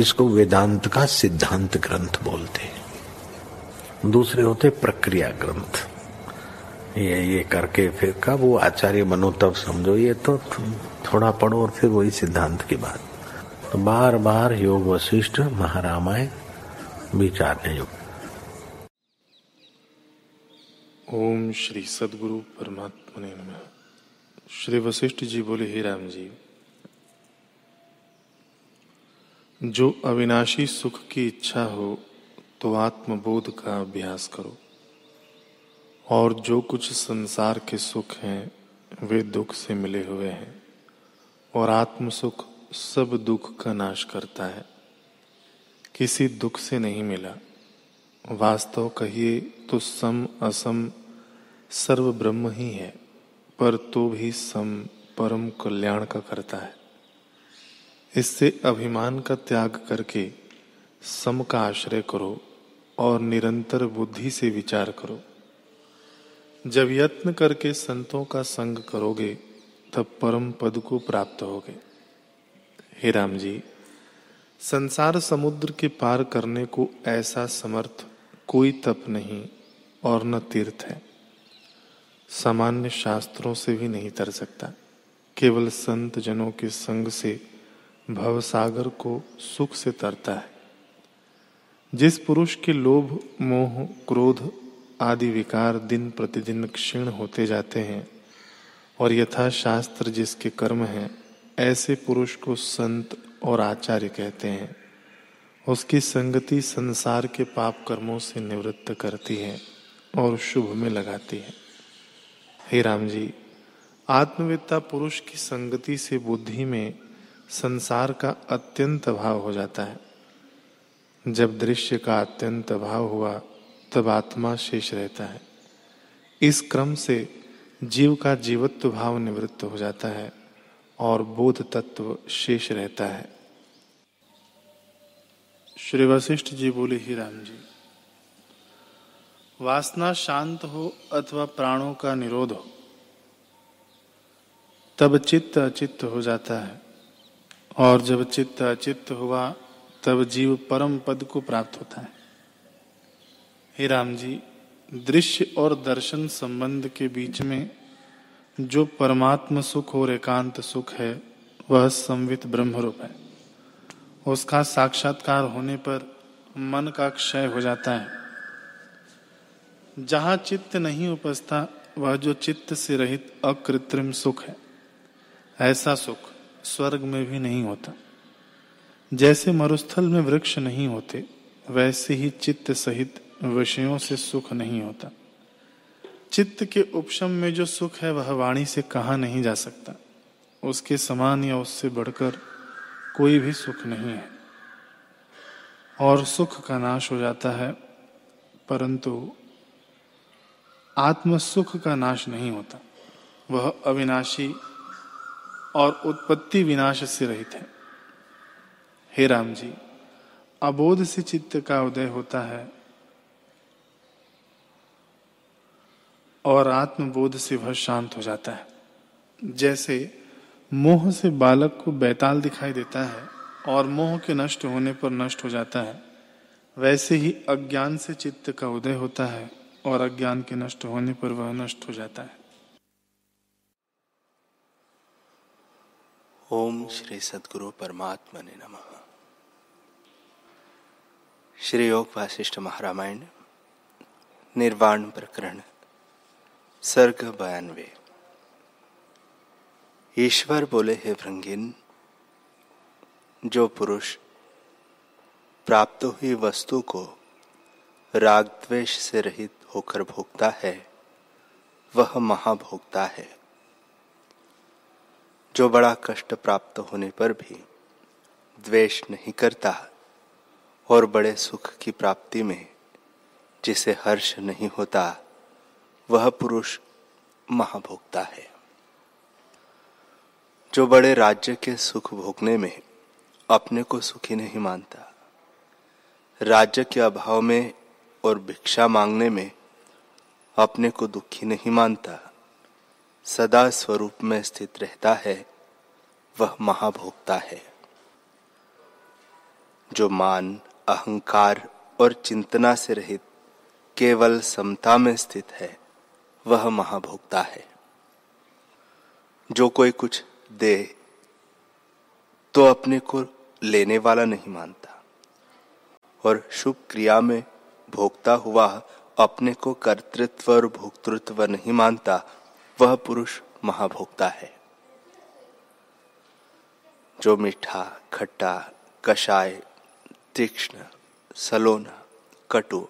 इसको वेदांत का सिद्धांत ग्रंथ बोलते हैं। दूसरे होते प्रक्रिया ग्रंथ। ये ये करके फिर कब वो आचार्य बनो, तब समझो, ये तो थोड़ा पढ़ो और फिर वही सिद्धांत की बात। तो बार बार योग वशिष्ठ महारामायण विचारने योग ओम श्री सदगुरु परमात्मा ने श्री वशिष्ठ जी बोले, हे राम जी जो अविनाशी सुख की इच्छा हो तो आत्मबोध का अभ्यास करो। और जो कुछ संसार के सुख हैं, वे दुख से मिले हुए हैं। और आत्म सुख सब दुख का नाश करता है। किसी दुख से नहीं मिला। वास्तव कहिए तो सम असम सर्व ब्रह्म ही है, पर तो भी सम परम कल्याण का करता है। इससे अभिमान का त्याग करके सम का आश्रय करो और निरंतर बुद्धि से विचार करो। जब यत्न करके संतों का संग करोगे, तब परम पद को प्राप्त होगे। हे राम जी, संसार समुद्र के पार करने को ऐसा समर्थ कोई तप नहीं और न तीर्थ है। सामान्य शास्त्रों से भी नहीं तर सकता। केवल संत जनों के संग से भव सागर को सुख से तरता है। जिस पुरुष के लोभ, मोह, क्रोध आदि विकार दिन प्रतिदिन क्षीण होते जाते हैं और यथा शास्त्र जिसके कर्म हैं, ऐसे पुरुष को संत और आचार्य कहते हैं। उसकी संगति संसार के पाप कर्मों से निवृत्त करती है और शुभ में लगाती है। हे राम जी आत्मविद्ता पुरुष की संगति से बुद्धि में संसार का अत्यंत भाव हो जाता है। जब दृश्य का अत्यंत भाव हुआ, तब आत्मा शेष रहता है। इस क्रम से जीव का जीवत्व भाव निवृत्त हो जाता है और बोध तत्व शेष रहता है। श्री वशिष्ठ जी बोले, ही राम जी, वासना शांत हो अथवा प्राणों का निरोध हो, तब चित्त अचित्त हो जाता है। और जब चित्त अचित्त हुआ, तब जीव परम पद को प्राप्त होता है। हे राम जी, दृश्य और दर्शन संबंध के बीच में जो परमात्म सुख और एकांत सुख है, वह संवित ब्रह्म रूप है। उसका साक्षात्कार होने पर मन का क्षय हो जाता है। जहाँ चित्त नहीं उपजता, वह जो चित्त से रहित अकृत्रिम सुख है, ऐसा सुख स्वर्ग में भी नहीं होता। जैसे मरुस्थल में वृक्ष नहीं होते, वैसे ही चित्त सहित विषयों से सुख नहीं होता। चित्त के उपशम में जो सुख है, वह वाणी से कहा नहीं जा सकता। उसके समान या उससे बढ़कर कोई भी सुख नहीं है। और सुख का नाश हो जाता है, परंतु आत्म सुख का नाश नहीं होता। वह अविनाशी और उत्पत्ति विनाश से रहित है। हे राम जी, अबोध से चित्त का उदय होता है और आत्मबोध से वह शांत हो जाता है। जैसे मोह से बालक को बैताल दिखाई देता है और मोह के नष्ट होने पर नष्ट हो जाता है, वैसे ही अज्ञान से चित्त का उदय होता है और अज्ञान के नष्ट होने पर वह नष्ट हो जाता है। ओम श्री सदगुरु परमात्मा ने नम। श्री योग वासिष्ठ महारामायण, निर्वाण प्रकरण, सर्ग बयानवे। ईश्वर बोले, हे भृंगिन, जो पुरुष प्राप्त हुई वस्तु को राग द्वेष से रहित होकर भोगता है, वह महाभोगता है। जो बड़ा कष्ट प्राप्त होने पर भी द्वेष नहीं करता और बड़े सुख की प्राप्ति में जिसे हर्ष नहीं होता, वह पुरुष महाभोक्ता है। जो बड़े राज्य के सुख भोगने में अपने को सुखी नहीं मानता, राज्य के अभाव में और भिक्षा मांगने में अपने को दुखी नहीं मानता सदा स्वरूप में स्थित रहता है, वह महाभोक्ता है। जो मान, अहंकार और चिंतना से रहित केवल समता में स्थित है, वह महाभोक्ता है। जो कोई कुछ दे तो अपने को लेने वाला नहीं मानता। और शुभ क्रिया में भोक्ता हुआ अपने को कर्तृत्व और भोक्तृत्व नहीं मानता वह पुरुष महाभोक्ता है। जो मीठा, खट्टा, कषाय, तीक्ष्ण, सलोना, कटु,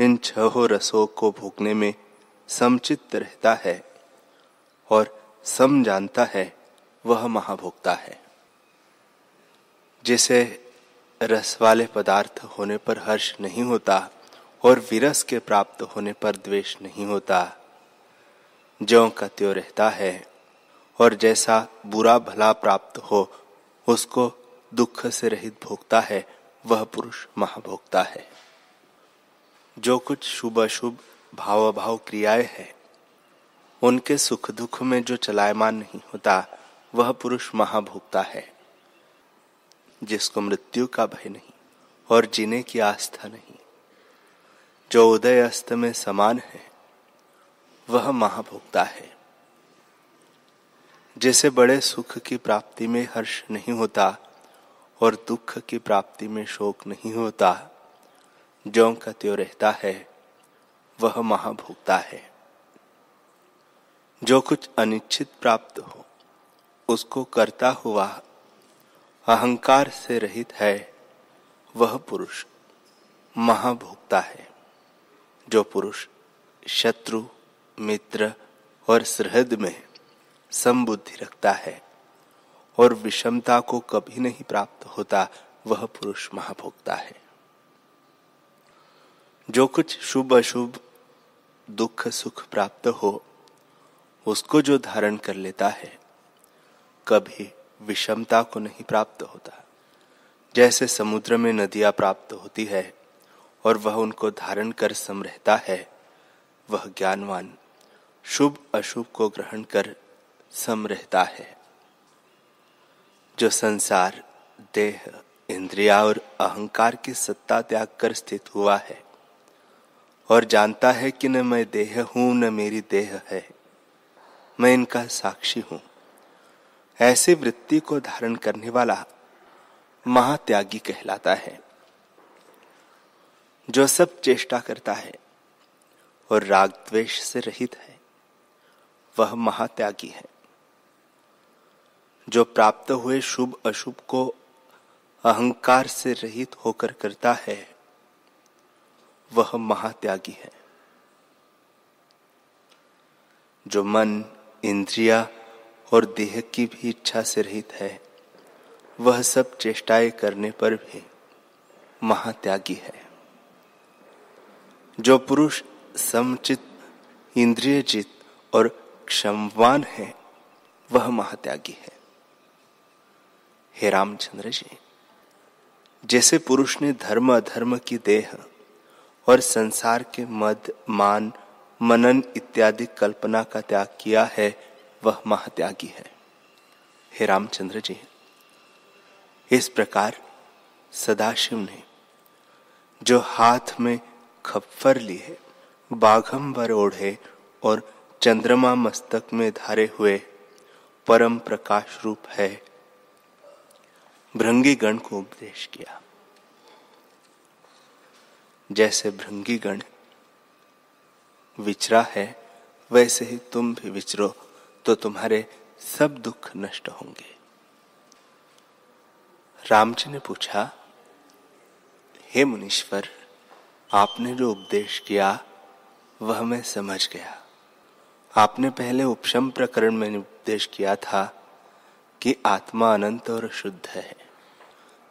इन छह रसों को भोगने में समचित रहता है और सम जानता है वह महाभोक्ता है। जिसे रस वाले पदार्थ होने पर हर्ष नहीं होता और विरस के प्राप्त होने पर द्वेष नहीं होता ज्यो का त्यो रहता है, और जैसा बुरा भला प्राप्त हो, उसको दुख से रहित भोगता है, वह पुरुष महाभोगता है। जो कुछ शुभ अशुभ भाव भाव क्रियाएँ हैं, उनके सुख दुख में जो चलायमान नहीं होता, वह पुरुष महाभोगता है, जिसको मृत्यु का भय नहीं, और जीने की आस्था नहीं। जो उदय अस्त में समान है वह महाभोक्ता है। जैसे बड़े सुख की प्राप्ति में हर्ष नहीं होता और दुख की प्राप्ति में शोक नहीं होता जो का त्यो रहता है, वह महाभोक्ता है। जो कुछ अनिश्चित प्राप्त हो, उसको करता हुआ, अहंकार से रहित है, वह पुरुष महाभोक्ता है। जो पुरुष शत्रु मित्र और सहृद में समबुद्धि रखता है और विषमता को कभी नहीं प्राप्त होता, वह पुरुष महाभोक्ता है। जो कुछ शुभ अशुभ, दुख सुख प्राप्त हो, उसको जो धारण कर लेता है, कभी विषमता को नहीं प्राप्त होता। जैसे समुद्र में नदियाँ प्राप्त होती है और वह उनको धारण कर सम रहता है, वह ज्ञानवान शुभ अशुभ को ग्रहण कर सम रहता है। जो संसार, देह, इंद्रिया और अहंकार की सत्ता त्याग कर स्थित हुआ है और जानता है कि न मैं देह हूँ, न मेरी देह है। मैं इनका साक्षी हूँ। ऐसे वृत्ति को धारण करने वाला महात्यागी कहलाता है, जो सब चेष्टा करता है और राग द्वेष से रहित है। वह महात्यागी है। जो प्राप्त हुए शुभ अशुभ को अहंकार से रहित होकर करता है, वह महात्यागी है। जो मन, इंद्रिया और देह की भी इच्छा से रहित है, वह सब चेष्टाएँ करने पर भी महात्यागी है। जो पुरुष समचित इंद्रियजित और क्षमवान है, वह महात्यागी है। हे रामचंद्र जी, जैसे पुरुष ने धर्म अधर्म की देह और संसार के मद, मान, मनन इत्यादि कल्पना का त्याग किया है, वह महात्यागी है। हे रामचंद्र जी, इस प्रकार सदाशिव ने जो हाथ में खप्फर लिए बाघम्बर ओढ़े और चंद्रमा मस्तक में धारे हुए परम प्रकाश रूप है। भृंगी गण को उपदेश किया। जैसे भृंगी गण विचरा है, वैसे ही तुम भी विचरो तो तुम्हारे सब दुख नष्ट होंगे। राम जी ने पूछा, हे मुनीश्वर, आपने जो उपदेश किया, वह मैं समझ गया। आपने पहले उपशम प्रकरण में उपदेश किया था कि आत्मा अनंत और शुद्ध है।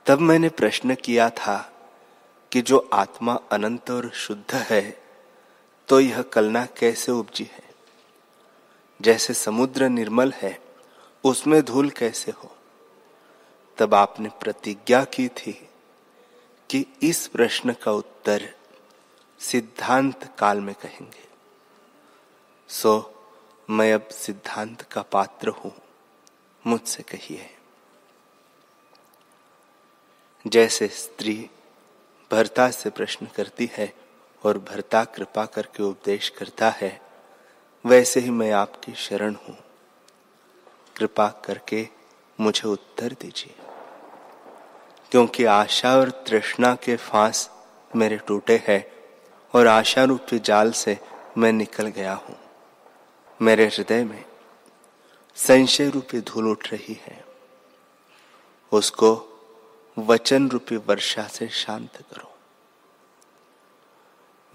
तब मैंने प्रश्न किया था कि जो आत्मा अनंत और शुद्ध है तो यह कलना कैसे उपजी है? जैसे समुद्र निर्मल है, उसमें धूल कैसे हो? तब आपने प्रतिज्ञा की थी कि इस प्रश्न का उत्तर सिद्धांत काल में कहेंगे। सो मैं अब सिद्धांत का पात्र हूँ। मुझसे कहिए। जैसे स्त्री भरता से प्रश्न करती है और भरता कृपा करके उपदेश करता है, वैसे ही मैं आपकी शरण हूँ। कृपा करके मुझे उत्तर दीजिए। क्योंकि आशा और तृष्णा के फांस मेरे टूटे हैं और आशा रूपी जाल से मैं निकल गया हूँ। मेरे हृदय में संशय रूपी धूल उठ रही है। उसको वचन रूपी वर्षा से शांत करो।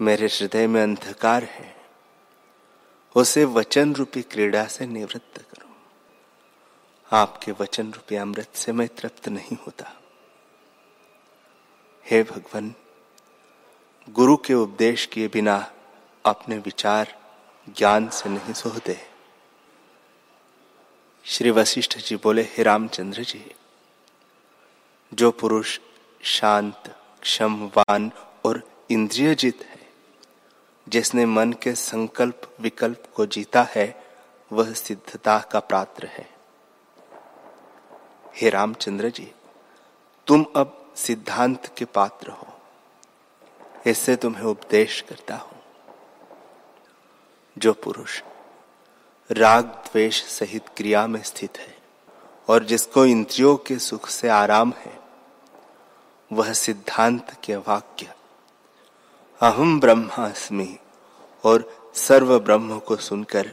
मेरे हृदय में अंधकार है। उसे वचन रूपी क्रीड़ा से निवृत्त करो। आपके वचन रूपी अमृत से मैं तृप्त नहीं होता। हे भगवान, गुरु के उपदेश किए बिना अपने विचार ज्ञान से नहीं सोते श्री वशिष्ठ जी बोले, हे रामचंद्र जी, जो पुरुष शांत, क्षमवान और इंद्रियजित है, जिसने मन के संकल्प विकल्प को जीता है, वह सिद्धता का पात्र है। हे रामचंद्र जी, तुम अब सिद्धांत के पात्र हो। इससे तुम्हें उपदेश करता हूँ। जो पुरुष राग, द्वेष सहित क्रिया में स्थित है और जिसको इंद्रियों के सुख से आराम है, वह सिद्धांत के वाक्य अहम ब्रह्मास्मि और सर्व ब्रह्म को सुनकर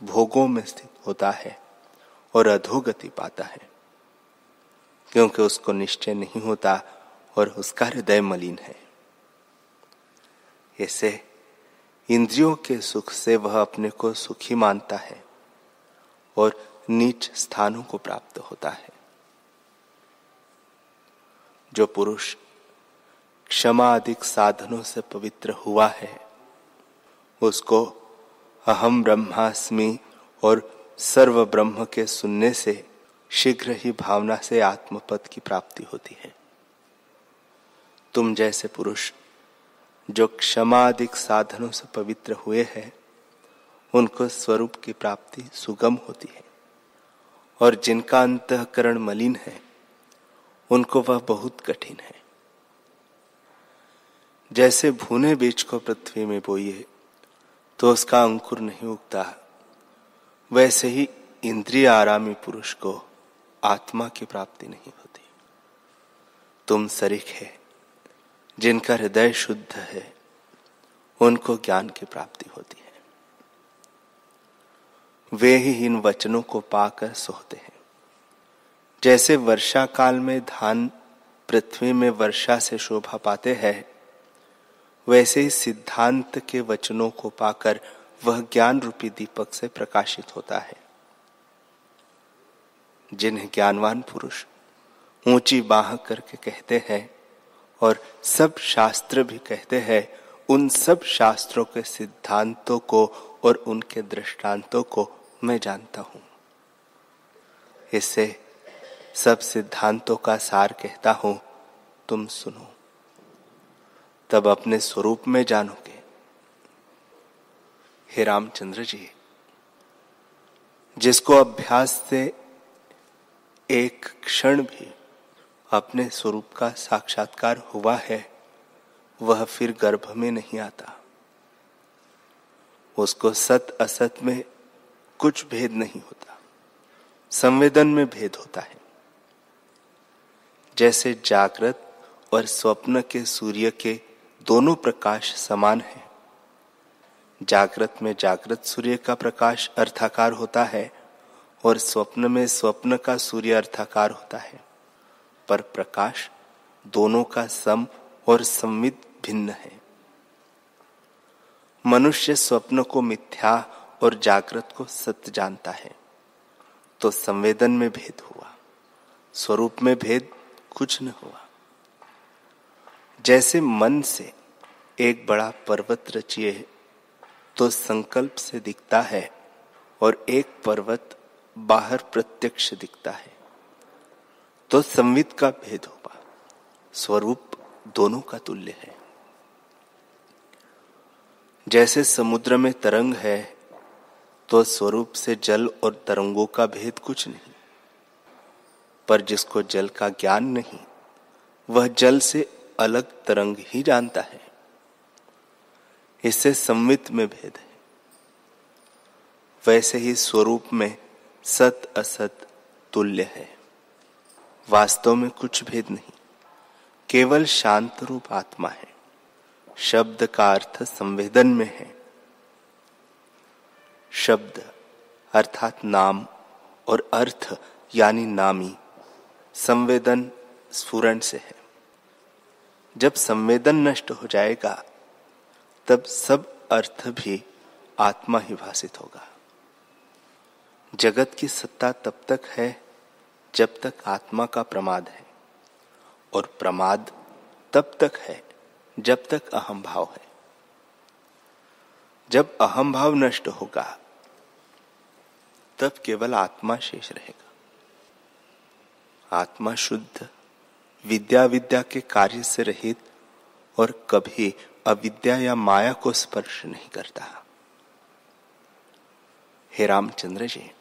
भोगों में स्थित होता है और अधोगति पाता है, क्योंकि उसको निश्चय नहीं होता और उसका हृदय मलिन है। ऐसे इंद्रियों के सुख से वह अपने को सुखी मानता है और नीच स्थानों को प्राप्त होता है। जो पुरुष क्षमा अधिक साधनों से पवित्र हुआ है, उसको अहम ब्रह्मास्मि और सर्व ब्रह्म के सुनने से शीघ्र ही भावना से आत्मपद की प्राप्ति होती है। तुम जैसे पुरुष जो क्षमाधिक साधनों से पवित्र हुए हैं, उनको स्वरूप की प्राप्ति सुगम होती है। और जिनका अंतकरण मलिन है, उनको वह बहुत कठिन है। जैसे भूने बीज को पृथ्वी में बोइए तो उसका अंकुर नहीं उगता। वैसे ही इंद्रिय आरामी पुरुष को आत्मा की प्राप्ति नहीं होती। तुम सरिख है। जिनका हृदय शुद्ध है, उनको ज्ञान की प्राप्ति होती है। वे ही इन वचनों को पाकर सोते हैं। जैसे वर्षा काल में धान पृथ्वी में वर्षा से शोभा पाते हैं, वैसे ही सिद्धांत के वचनों को पाकर वह ज्ञान रूपी दीपक से प्रकाशित होता है। जिन्हें ज्ञानवान पुरुष ऊँची बाह करके कहते हैं और सब शास्त्र भी कहते हैं, उन सब शास्त्रों के सिद्धांतों को और उनके दृष्टांतों को मैं जानता हूँ। इससे सब सिद्धांतों का सार कहता हूँ, तुम सुनो। तब अपने स्वरूप में जानोगे। हे रामचंद्र जी, जिसको अभ्यास से एक क्षण भी अपने स्वरूप का साक्षात्कार हुआ है, वह फिर गर्भ में नहीं आता। उसको सत असत में कुछ भेद नहीं होता। संवेदन में भेद होता है। जैसे जागृत और स्वप्न के सूर्य के दोनों प्रकाश समान है। जागृत में जागृत सूर्य का प्रकाश अर्थाकार होता है और स्वप्न में स्वप्न का सूर्य अर्थाकार होता है। पर प्रकाश दोनों का सम और संविद भिन्न है। मनुष्य स्वप्न को मिथ्या और जागृत को सत्य जानता है। तो संवेदन में भेद हुआ, स्वरूप में भेद कुछ न हुआ। जैसे मन से एक बड़ा पर्वत रचिए तो संकल्प से दिखता है और एक पर्वत बाहर प्रत्यक्ष दिखता है। तो संवित का भेद होगा। स्वरूप दोनों का तुल्य है। जैसे समुद्र में तरंग है तो स्वरूप से जल और तरंगों का भेद कुछ नहीं। पर जिसको जल का ज्ञान नहीं, वह जल से अलग तरंग ही जानता है। इससे संवित में भेद है। वैसे ही स्वरूप में सत असत तुल्य है। वास्तव में कुछ भेद नहीं। केवल शांत रूप आत्मा है। शब्द का अर्थ संवेदन में है। शब्द अर्थात नाम और अर्थ यानी नामी संवेदन स्फुरण से है। जब संवेदन नष्ट हो जाएगा, तब सब अर्थ भी आत्मा ही भाषित होगा। जगत की सत्ता तब तक है जब तक आत्मा का प्रमाद है, और प्रमाद तब तक है जब तक अहम भाव है। जब अहम भाव नष्ट होगा, तब केवल आत्मा शेष रहेगा। आत्मा शुद्ध, विद्या विद्या के कार्य से रहित, और कभी अविद्या या माया को स्पर्श नहीं करता। हे रामचंद्र जी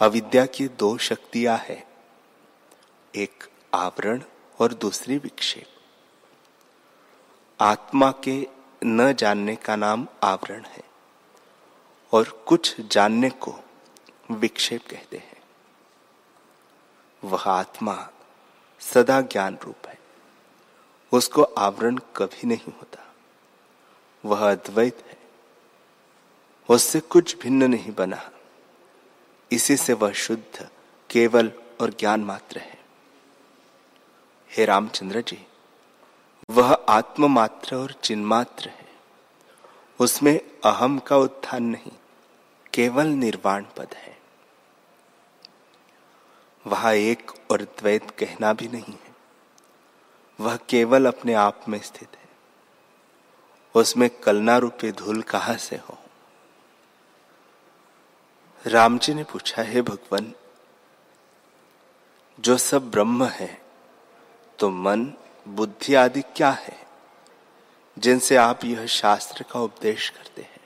अविद्या की दो शक्तियाँ हैं, एक आवरण और दूसरी विक्षेप। आत्मा के न जानने का नाम आवरण है और कुछ जानने को विक्षेप कहते हैं। वह आत्मा सदा ज्ञान रूप है, उसको आवरण कभी नहीं होता। वह अद्वैत है, उससे कुछ भिन्न नहीं बना। इसी से वह शुद्ध, केवल और ज्ञान मात्र है। हे रामचंद्र जी, वह आत्म मात्र और चिन्मात्र है। उसमें अहम का उत्थान नहीं, केवल निर्वाण पद है। वहाँ एक और द्वैत कहना भी नहीं है। वह केवल अपने आप में स्थित है। उसमें कलना रूपी धूल कहाँ से हो? राम जी ने पूछा, हे भगवान, जो सब ब्रह्म है तो मन, बुद्धि आदि क्या है, जिनसे आप यह शास्त्र का उपदेश करते हैं?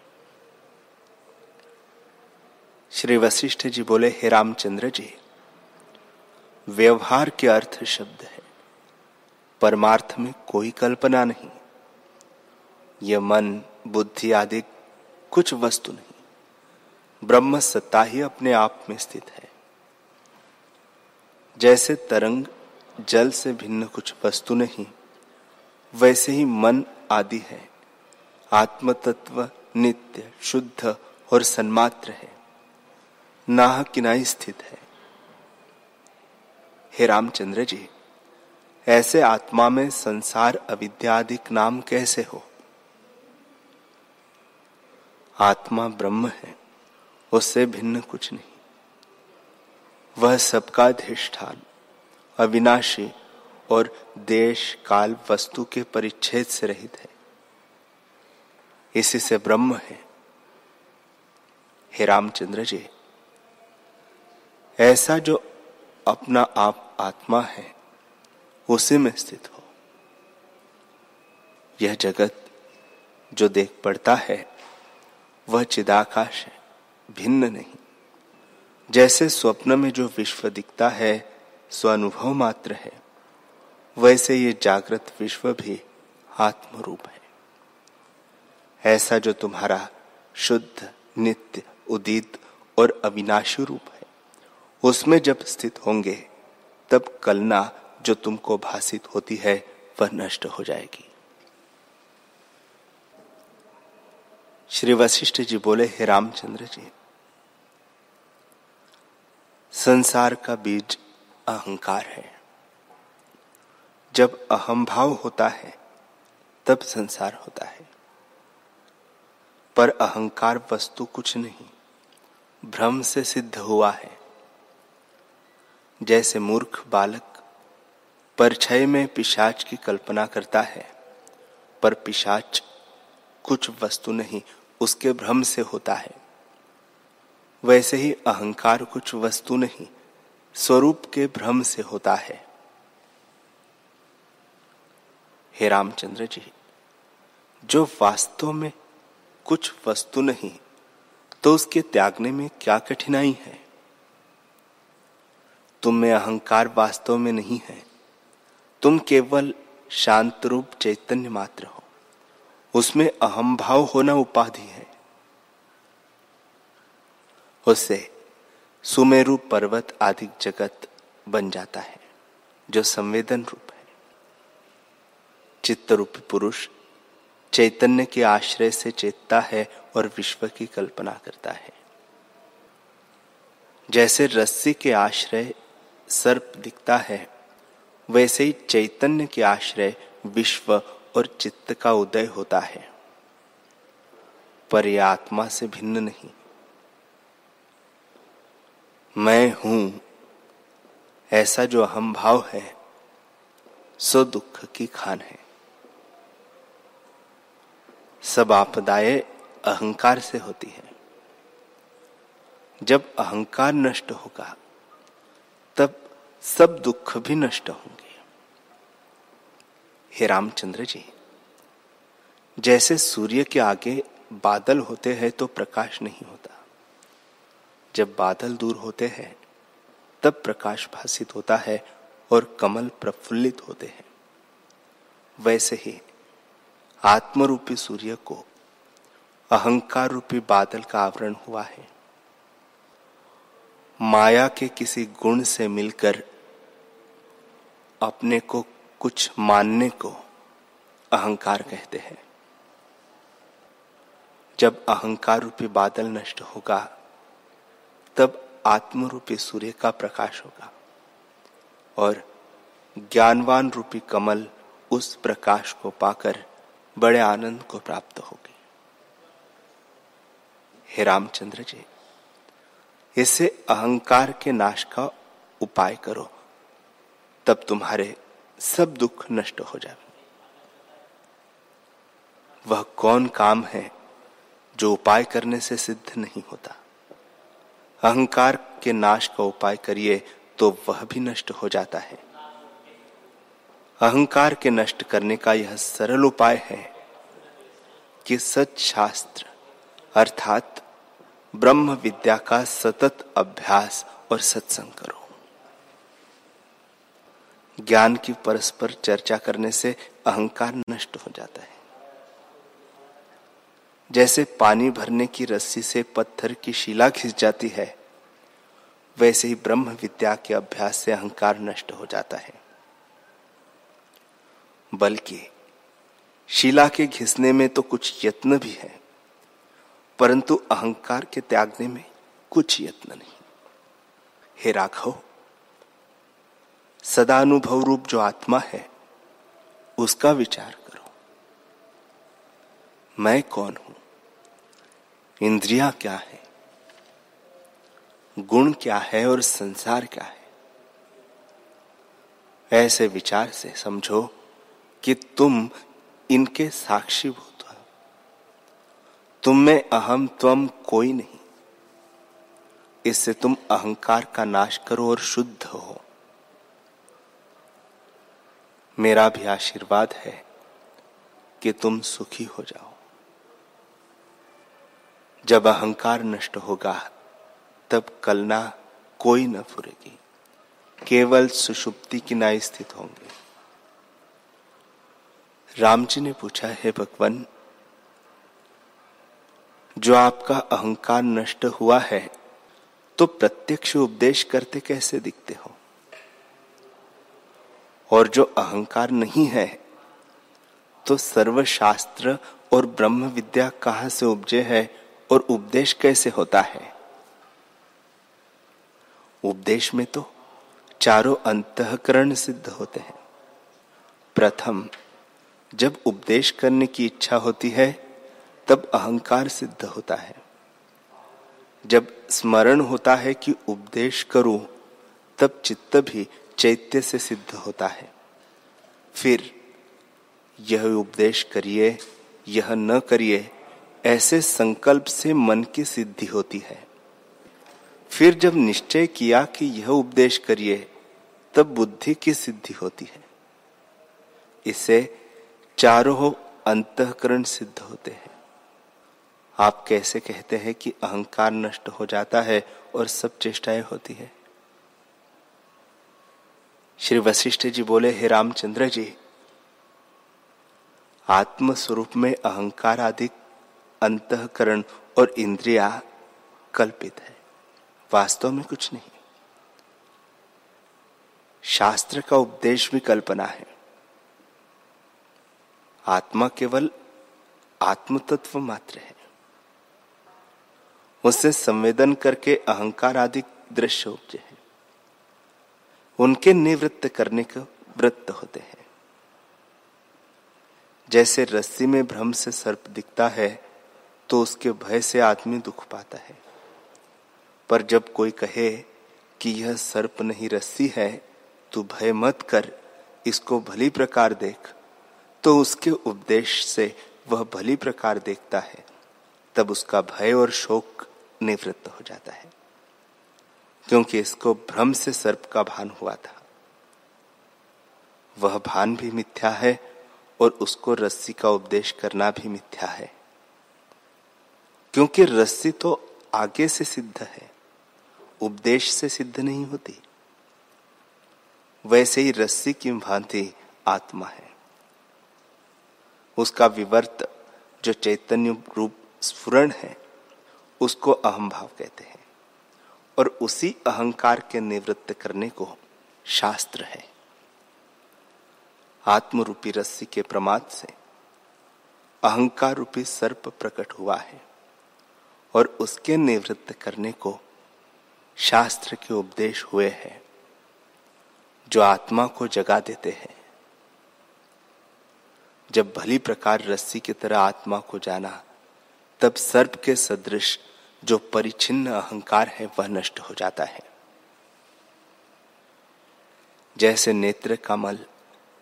श्री वशिष्ठ जी बोले, हे रामचंद्र जी, व्यवहार के अर्थ शब्द है। परमार्थ में कोई कल्पना नहीं। यह मन, बुद्धि आदि कुछ वस्तु नहीं। ब्रह्म सत्ता ही अपने आप में स्थित है। जैसे तरंग जल से भिन्न कुछ वस्तु नहीं, वैसे ही मन आदि है। आत्म तत्व नित्य, शुद्ध और सन्मात्र है। नाह किनाई स्थित है। हे रामचंद्र जी, ऐसे आत्मा में संसार अविद्यादिक नाम कैसे हो? आत्मा ब्रह्म है। उससे भिन्न कुछ नहीं। वह सबका अधिष्ठान, अविनाशी और देश काल वस्तु के परिच्छेद से रहित है। इसी से ब्रह्म है। हे रामचंद्र जी, ऐसा जो अपना आप आत्मा है, उसी में स्थित हो। यह जगत जो देख पड़ता है, वह चिदाकाश है। भिन्न नहीं। जैसे स्वप्न में जो विश्व दिखता है, स्वानुभव मात्र है, वैसे ये जागृत विश्व भी आत्मरूप है। ऐसा जो तुम्हारा शुद्ध, नित्य, उदित और अविनाशी रूप है, उसमें जब स्थित होंगे, तब कलना जो तुमको भाषित होती है, वह नष्ट हो जाएगी। श्री वशिष्ठ जी बोले, हे रामचंद्र जी संसार का बीज अहंकार है। जब अहम भाव होता है, तब संसार होता है। पर अहंकार वस्तु कुछ नहीं, भ्रम से सिद्ध हुआ है। जैसे मूर्ख बालक परछाई में पिशाच की कल्पना करता है, पर पिशाच कुछ वस्तु नहीं, उसके भ्रम से होता है। वैसे ही अहंकार कुछ वस्तु नहीं, स्वरूप के भ्रम से होता है। हे रामचंद्र जी, जो वास्तव में कुछ वस्तु नहीं तो उसके त्यागने में क्या कठिनाई है? तुम में अहंकार वास्तव में नहीं है। तुम केवल शांत रूप चैतन्य मात्र हो। उसमें अहम भाव होना उपाधि है। उससे सुमेरु पर्वत आदि जगत बन जाता है, जो संवेदन रूप है। चित्त रूपी पुरुष चैतन्य के आश्रय से चेतता है और विश्व की कल्पना करता है। जैसे रस्सी के आश्रय सर्प दिखता है, वैसे ही चैतन्य के आश्रय विश्व और चित्त का उदय होता है। पर यह आत्मा से भिन्न नहीं मैं हूँ। ऐसा जो अहम भाव है, सो दुख की खान है। सब आपदाएँ अहंकार से होती है। जब अहंकार नष्ट होगा, तब सब दुख भी नष्ट होंगे। हे रामचंद्र जी, जैसे सूर्य के आगे बादल होते हैं तो प्रकाश नहीं होता। जब बादल दूर होते हैं, तब प्रकाश भाषित होता है और कमल प्रफुल्लित होते हैं। वैसे ही आत्मरूपी सूर्य को अहंकार रूपी बादल का आवरण हुआ है। माया के किसी गुण से मिलकर अपने को कुछ मानने को अहंकार कहते हैं। जब अहंकार रूपी बादल नष्ट होगा तब आत्म रूपी सूर्य का प्रकाश होगा और ज्ञानवान रूपी कमल उस प्रकाश को पाकर बड़े आनंद को प्राप्त होगी। हे रामचंद्र जी, इसे अहंकार के नाश का उपाय करो, तब तुम्हारे सब दुख नष्ट हो जाए वह कौन काम है जो उपाय करने से सिद्ध नहीं होता? अहंकार के नाश का उपाय करिए तो वह भी नष्ट हो जाता है। अहंकार के नष्ट करने का यह सरल उपाय है कि सच शास्त्र अर्थात ब्रह्म विद्या का सतत अभ्यास और सत्संग करो। ज्ञान की परस्पर चर्चा करने से अहंकार नष्ट हो जाता है। जैसे पानी भरने की रस्सी से पत्थर की शिला खिंच जाती है, वैसे ही ब्रह्म विद्या के अभ्यास से अहंकार नष्ट हो जाता है। बल्कि शिला के घिसने में तो कुछ यत्न भी है, परंतु अहंकार के त्यागने में कुछ यत्न नहीं। हे राघव, सदानुभव रूप जो आत्मा है, उसका विचार करो। मैं कौन हूँ? इंद्रिया क्या है? गुण क्या है और संसार क्या है? ऐसे विचार से समझो कि तुम इनके साक्षीभूत हो। तुम में अहम त्वम कोई नहीं। इससे तुम अहंकार का नाश करो और शुद्ध हो। मेरा भी आशीर्वाद है कि तुम सुखी हो जाओ। जब अहंकार नष्ट होगा, तब कलना कोई न फुरेगी। केवल सुषुप्ति की नाई स्थित होंगे। राम जी ने पूछा, है भगवान, जो आपका अहंकार नष्ट हुआ है तो प्रत्यक्ष उपदेश करते कैसे दिखते हो? और जो अहंकार नहीं है तो सर्वशास्त्र और ब्रह्म विद्या कहाँ से उपजे है और उपदेश कैसे होता है? उपदेश में तो चारों अंतकरण सिद्ध होते हैं। प्रथम, जब उपदेश करने की इच्छा होती है, तब अहंकार सिद्ध होता है। जब स्मरण होता है कि उपदेश करूँ, तब चित्त भी चैत्य से सिद्ध होता है। फिर, यह उपदेश करिए, यह न करिए ऐसे संकल्प से मन की सिद्धि होती है। फिर जब निश्चय किया कि यह उपदेश करिए, तब बुद्धि की सिद्धि होती है। इसे चारों अंतकरण सिद्ध होते हैं। आप कैसे कहते हैं कि अहंकार नष्ट हो जाता है और सब चेष्टाएँ होती है? श्री वशिष्ठ जी बोले, हे रामचंद्र जी आत्म स्वरूप में अहंकार आदि अंतकरण और इंद्रिया कल्पित है। वास्तव में कुछ नहीं। शास्त्र का उपदेश भी कल्पना है। आत्मा केवल आत्म तत्व मात्र है। उससे संवेदन करके अहंकार आदि दृश्य उपजे हैं। उनके निवृत्त करने का वृत्त होते हैं। जैसे रस्सी में भ्रम से सर्प दिखता है तो उसके भय से आदमी दुख पाता है। पर जब कोई कहे कि यह सर्प नहीं रस्सी है, तू भय मत कर, इसको भली प्रकार देख। तो उसके उपदेश से वह भली प्रकार देखता है। तब उसका भय और शोक निवृत्त हो जाता है। क्योंकि इसको भ्रम से सर्प का भान हुआ था। वह भान भी मिथ्या है और उसको रस्सी का उपदेश करना भी मिथ्या है। क्योंकि रस्सी तो आगे से सिद्ध है, उपदेश से सिद्ध नहीं होती। वैसे ही रस्सी की भांति आत्मा है। उसका विवर्त जो चैतन्य रूप स्फुरण है, उसको अहम भाव कहते हैं और उसी अहंकार के निवृत्त करने को शास्त्र है। आत्म रूपी रस्सी के प्रमाद से अहंकार रूपी सर्प प्रकट हुआ है। और उसके निवृत्त करने को शास्त्र के उपदेश हुए हैं, जो आत्मा को जगा देते हैं। जब भली प्रकार रस्सी की तरह आत्मा को जाना, तब सर्प के सदृश जो परिचिन्न अहंकार है, वह नष्ट हो जाता है। जैसे नेत्र कमल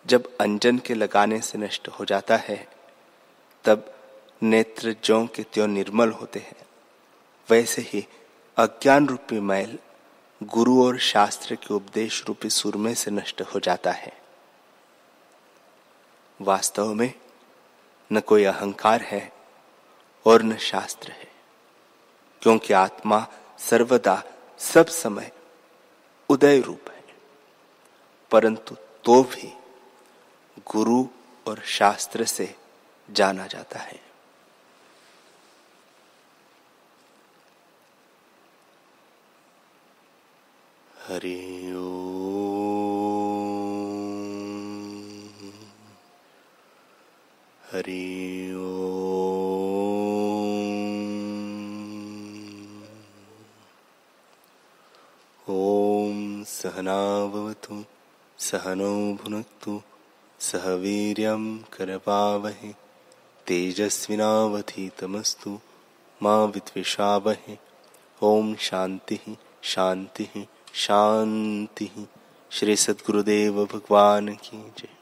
जब अंजन के लगाने से नष्ट हो जाता है, तब नेत्र ज्यो के त्यों निर्मल होते हैं। वैसे ही अज्ञान रूपी मैल गुरु और शास्त्र के उपदेश रूपी सुरमे से नष्ट हो जाता है। वास्तव में न कोई अहंकार है और न शास्त्र है, क्योंकि आत्मा सर्वदा सब समय उदय रूप है। परंतु तो भी गुरु और शास्त्र से जाना जाता है। हरि हरि ओम। सहनावतु, सहनौ भुनक्तु सह वीर्यं करपावहे, तेजस्विनावधीतमस्तु, मा विद्विषावहे। ओम शांति शांति शांति। श्री सदगुरुदेव भगवान की जय।